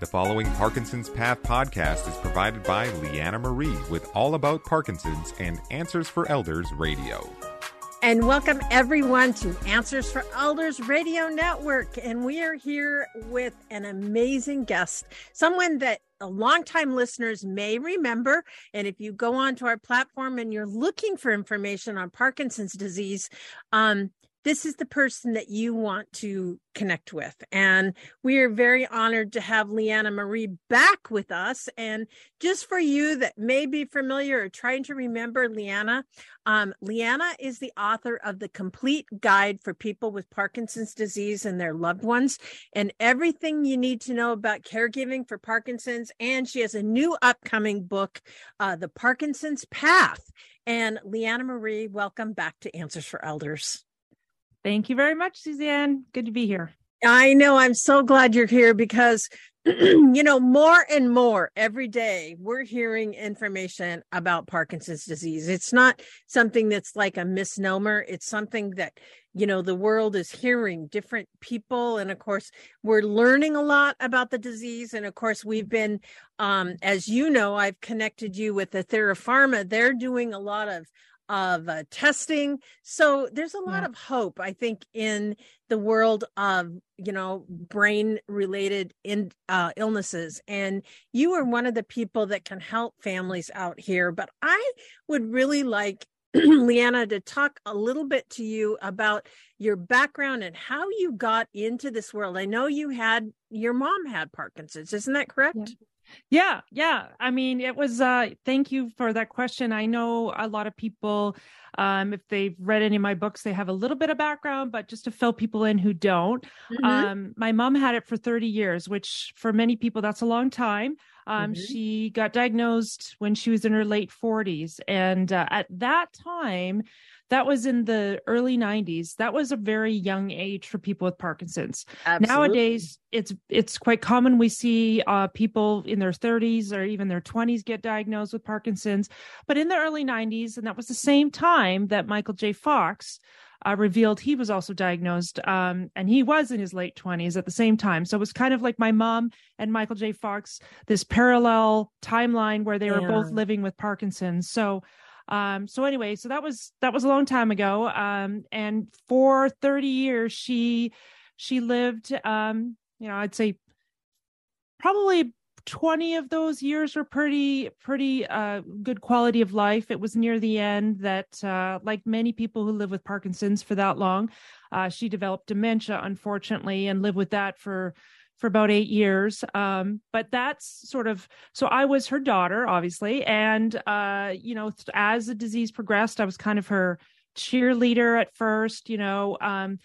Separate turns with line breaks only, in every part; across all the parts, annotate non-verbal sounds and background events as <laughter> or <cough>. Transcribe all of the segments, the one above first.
The following Parkinson's Path podcast is provided by Lianna Marie with All About Parkinson's and Answers for Elders Radio.
And welcome everyone to Answers for Elders Radio Network. And we are here with an amazing guest, someone that longtime listeners may remember. And if you go onto our platform and you're looking for information on Parkinson's disease, um, this is the person that you want to connect with. And we are very honored to have Lianna Marie back with us. And just for you that may be familiar or trying to remember Lianna, um, Lianna is the author of The Complete Guide for People with Parkinson's Disease and Their Loved Ones, and everything you need to know about caregiving for Parkinson's. And she has a new upcoming book, uh, The Parkinson's Path. And Lianna Marie, welcome back to Answers for Elders.
Thank you very much, Suzanne. Good to be here.
I know. I'm so glad you're here because, <clears throat> you know, more and more every day we're hearing information about Parkinson's disease. It's not something that's like a misnomer, it's something that, you know, the world is hearing different people. And of course, we're learning a lot about the disease. And of course, we've been, um, as you know, I've connected you with the Therapharma. They're doing a lot of of uh, testing. So there's a lot yeah. of hope, I think, in the world of you know brain related in uh, illnesses. And you are one of the people that can help families out here. But I would really like <clears throat> Lianna to talk a little bit to you about your background and how you got into this world. I know you had your mom had Parkinson's, isn't that correct?
Yeah. Yeah, yeah. I mean, it was uh thank you for that question. I know a lot of people um if they've read any of my books, they have a little bit of background, but just to fill people in who don't. Mm-hmm. Um my mom had it for 30 years, which for many people that's a long time. Um mm-hmm. she got diagnosed when she was in her late 40s and uh, at that time that was in the early 90s that was a very young age for people with parkinson's. Absolutely. nowadays it's it's quite common. We see uh, people in their 30s or even their 20s get diagnosed with parkinson's. But in the early 90s and that was the same time that michael j. Fox uh, revealed he was also diagnosed um, and he was in his late 20s at the same time. So it was kind of like my mom and michael j. Fox this parallel timeline where they yeah. were both living with parkinson's. So um, so anyway, so that was that was a long time ago. Um, and for 30 years she she lived um, you know, I'd say probably 20 of those years were pretty pretty uh, good quality of life it was near the end that uh, like many people who live with parkinson's for that long uh, she developed dementia unfortunately and lived with that for for about eight years. Um, but that's sort of so I was her daughter, obviously, and uh, you know, as the disease progressed, I was kind of her cheerleader at first. You know, um,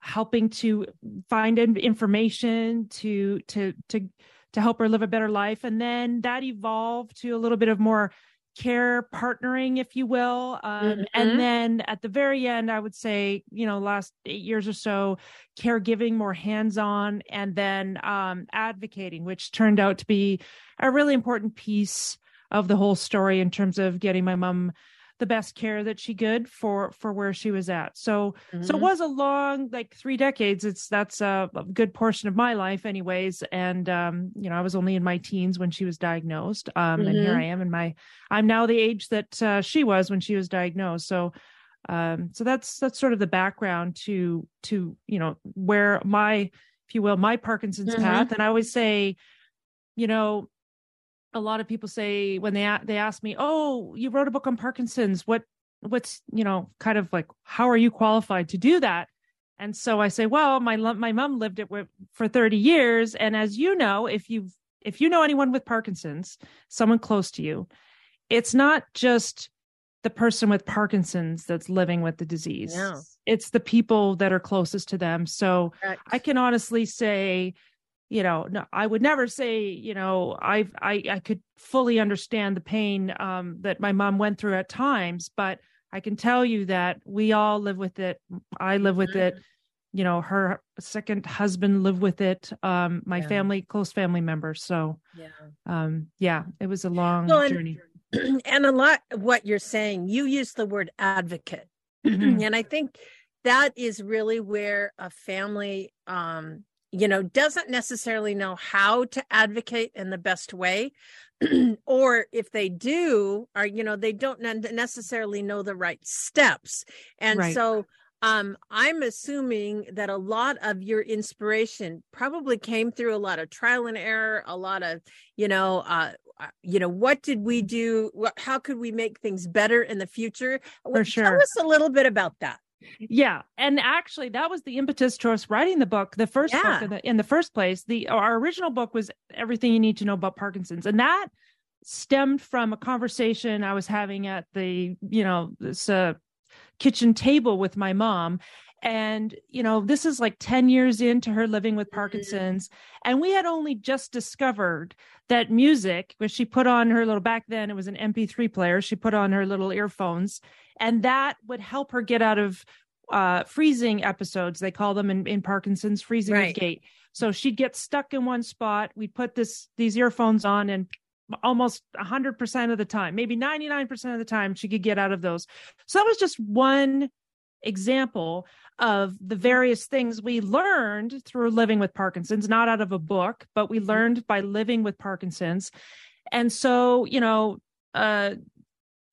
helping to find information to to to to help her live a better life, and then that evolved to a little bit of more care partnering, if you will. Um, mm-hmm. And then at the very end, I would say, you know, last eight years or so, caregiving more hands on and then um, advocating, which turned out to be a really important piece of the whole story in terms of getting my mom the best care that she could for for where she was at so mm-hmm. so it mm-hmm. was a long like three decades it's that's a, a, good portion of my life anyways and um you know i was only in my teens when she was diagnosed um mm-hmm. and here mm-hmm. i am in my i'm now the age that uh, she was when she was diagnosed so um so that's that's sort of the background to to you know where my if you will my parkinson's mm-hmm. path and i always say you know a lot of people say when they they ask me, "Oh, you wrote a book on Parkinson's. What what's, you know, kind of like how are you qualified to do that?" And so I say, "Well, my my mom lived it for 30 years, and as you know, if you if you know anyone with Parkinson's, someone close to you, it's not just the person with Parkinson's that's living with the disease. No. It's the people that are closest to them. So Correct. I can honestly say you know no, i would never say you know i i i could fully understand the pain um, that my mom went through at times but i can tell you that we all live with it i live with it mm-hmm. you know her second husband lived with it um, my yeah. family close family members so yeah um yeah it was a long well, journey
and, <clears throat> and a lot what you're saying you use the word advocate <clears throat> mm-hmm. and i think that is really where a family um you know doesn't necessarily know how to advocate in the best way <clears throat> or if they do are you know they don't necessarily know the right steps and right. so um, I'm assuming that a lot of your inspiration probably came through a lot of trial and error, a lot of, you know, uh, uh you know, what did we do? What, how could we make things better in the future?
For sure.
Tell us a little bit about that.
Yeah, and actually, that was the impetus to us writing the book. The first yeah. book in the, in the first place, the our original book was everything you need to know about Parkinson's, and that stemmed from a conversation I was having at the you know this uh, kitchen table with my mom and you know this is like 10 years into her living with mm-hmm. parkinson's and we had only just discovered that music which she put on her little back then it was an mp3 player she put on her little earphones and that would help her get out of uh, freezing episodes they call them in, in parkinson's freezing right. gait so she'd get stuck in one spot we'd put this these earphones on and almost 100% of the time, maybe 99% of the time, she could get out of those. So that was just one example of the various things we learned through living with Parkinson's, not out of a book, but we mm-hmm. learned by living with Parkinson's. And so, you know, uh,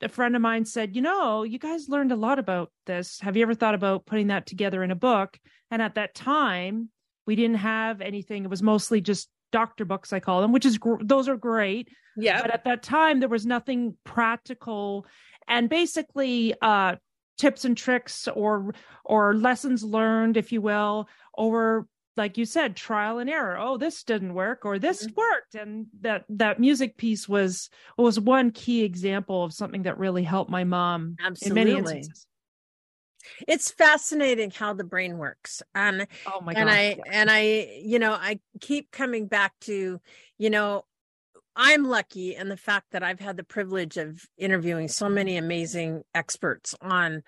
a friend of mine said, You know, you guys learned a lot about this. Have you ever thought about putting that together in a book? And at that time, we didn't have anything. It was mostly just doctor books i call them which is gr- those are great
yeah
but at that time there was nothing practical and basically uh tips and tricks or or lessons learned if you will or like you said trial and error. Oh this didn't work or this mm-hmm. worked. And that that music piece was was one key example of something that really helped my mom
Absolutely. in many instances. It's fascinating how the brain works. Um
oh my
god
and
i and i you know i keep coming back to you know i'm lucky in the fact that i've had the privilege of interviewing so many amazing experts on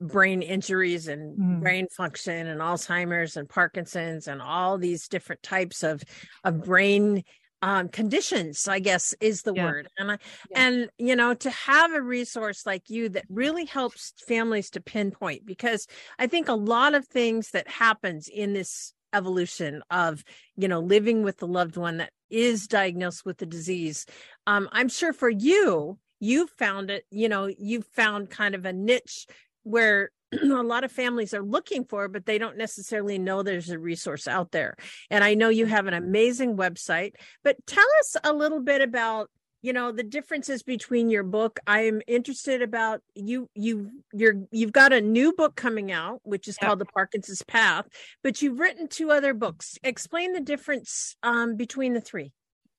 brain injuries and mm. brain function and alzheimer's and parkinson's and all these different types of of brain um, conditions i guess is the yeah. word and I, yeah. and you know to have a resource like you that really helps families to pinpoint because i think a lot of things that happens in this evolution of you know living with the loved one that is diagnosed with the disease um, i'm sure for you you found it you know you found kind of a niche where <clears throat> a lot of families are looking for, but they don't necessarily know there's a resource out there. And I know you have an amazing website, but tell us a little bit about you know the differences between your book i'm interested about you you you're you've got a new book coming out which is called the parkinson's path but you've written two other books. Explain the difference um, between the three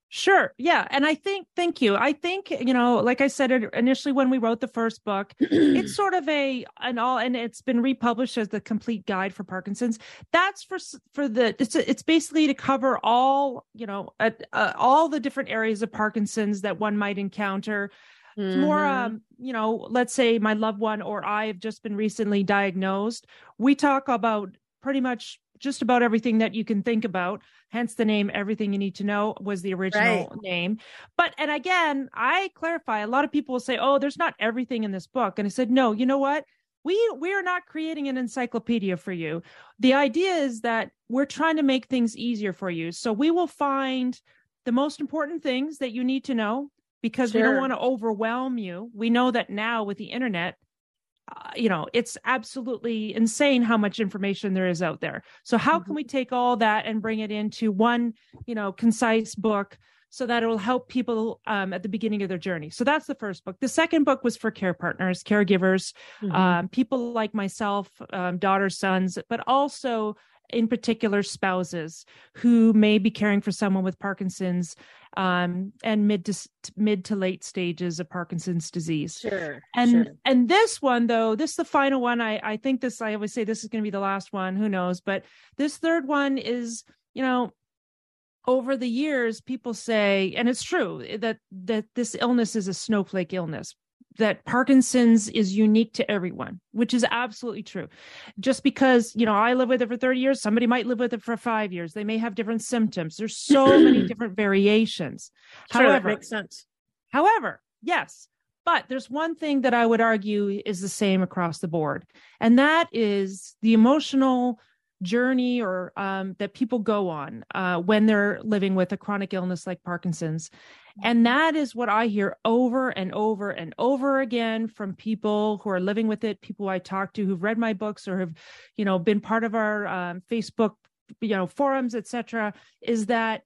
Sure. Yeah. And I think, thank you. I think, you know, like I said initially when we wrote the first book, it's <clears throat> sort of a, an all, and it's been republished as the complete guide for Parkinson's. That's for, for the, it's, it's basically to cover all, you know, uh, uh, all the different areas of Parkinson's that one might encounter. It's more, mm-hmm. um, you know, let's say my loved one or I have just been recently diagnosed. We talk about pretty much just about everything that you can think about. Hence the name Everything You Need to Know was the original right. name. But, and again, I clarify a lot of people will say, oh, there's not everything in this book. And I said, no, you know what? We, we are not creating an encyclopedia for you. The idea is that we're trying to make things easier for you. So we will find the most important things that you need to know because sure. we don't want to overwhelm you. We know that now with the internet, uh, you know it's absolutely insane how much information there is out there so how can we mm-hmm. take all that and bring it into one you know concise book so that it will help people um, at the beginning of their journey so that's the first book the second book was for care partners caregivers mm-hmm. um, people like myself um, daughters sons but also in particular spouses who may be caring for someone with Parkinson's um, and mid to mid to late stages of Parkinson's disease.
Sure.
And
sure.
and this one though, this is the final one. I I think this I always say this is going to be the last one. Who knows? But this third one is you know over the years people say and it's true that that this illness is a snowflake illness that Parkinson's is unique to everyone, which is absolutely true. Just because, you know, I live with it for 30 years, somebody might live with it for five years. They may have different symptoms. There's so <clears throat> many different variations.
Sure, however, that makes sense.
However, yes, but there's one thing that I would argue is the same across the board, and that is the emotional journey or um, that people go on uh, when they're living with a chronic illness like Parkinson's. And that is what I hear over and over and over again from people who are living with it, people I talk to who've read my books or have, you know, been part of our um, Facebook, you know, forums, etc. Is that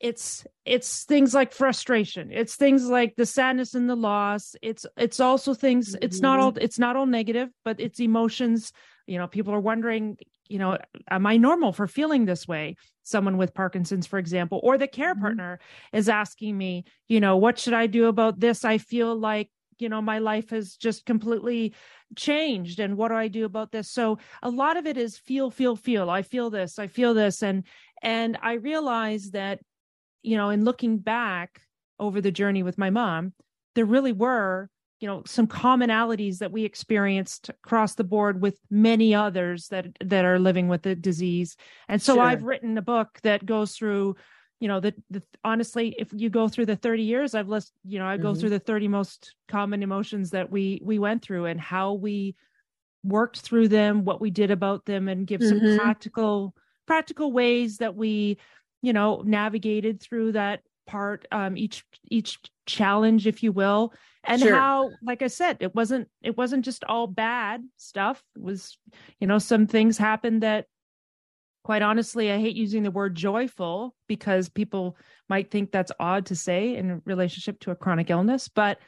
it's it's things like frustration it's things like the sadness and the loss it's it's also things it's not all it's not all negative but it's emotions you know people are wondering you know am i normal for feeling this way? Someone with parkinson's for example or the care mm-hmm. partner is asking me you know what should i do about this? I feel like you know my life has just completely changed and what do i do about this? So a lot of it is feel feel feel. I feel this i feel this and and i realize that you know, in looking back over the journey with my mom, there really were, you know, some commonalities that we experienced across the board with many others that that are living with the disease. And so sure. I've written a book that goes through you know the, the honestly if you go through the 30 years i've list you know i go mm-hmm. through the 30 most common emotions that we we went through and how we worked through them what we did about them and give mm-hmm. some practical practical ways that we you know navigated through that part um each each challenge if you will. And sure. how like i said it wasn't it wasn't just all bad stuff. It was you know some things happened that quite honestly i hate using the word joyful because people might think that's odd to say in relationship to a chronic illness but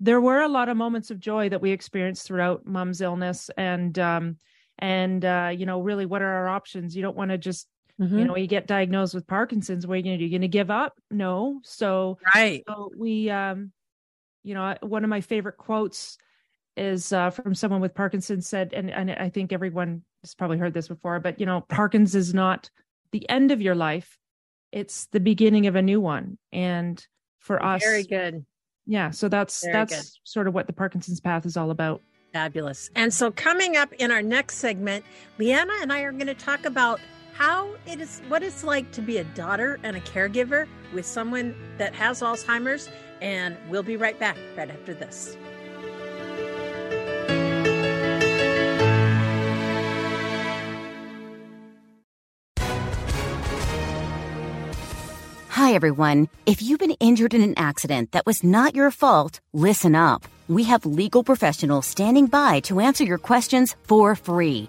there were a lot of moments of joy that we experienced throughout mom's illness. And um and uh you know really what are our options? You don't want to just Mm-hmm. You know, you get diagnosed with Parkinson's, what are you going to do? You're going to give up? No. So,
right.
So we, um, you know, one of my favorite quotes is uh, from someone with Parkinson's said, and, and I think everyone has probably heard this before, but you know, Parkinson's is not the end of your life; it's the beginning of a new one. And for us,
very good.
Yeah, so that's very that's good. sort of what the Parkinson's path is all about.
Fabulous. And so, coming up in our next segment, Lianna and I are going to talk about how it is what it's like to be a daughter and a caregiver with someone that has Alzheimer's and we'll be right back right after this.
Hi everyone. If you've been injured in an accident that was not your fault, listen up. We have legal professionals standing by to answer your questions for free.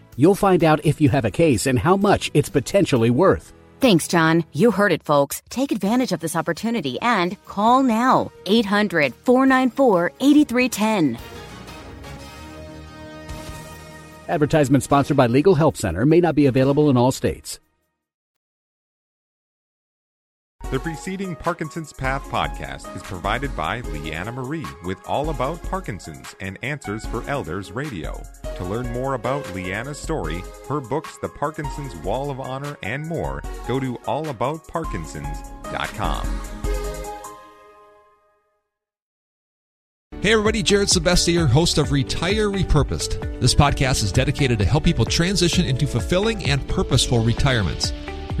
You'll find out if you have a case and how much it's potentially worth.
Thanks, John. You heard it, folks. Take advantage of this opportunity and call now 800 494 8310.
Advertisement sponsored by Legal Help Center may not be available in all states.
The preceding Parkinson's Path podcast is provided by Lianna Marie with All About Parkinson's and Answers for Elders Radio. To learn more about Lianna's story, her books, The Parkinson's Wall of Honor, and more, go to allaboutparkinsons.com.
Hey everybody, Jared Sebestier, host of Retire Repurposed. This podcast is dedicated to help people transition into fulfilling and purposeful retirements.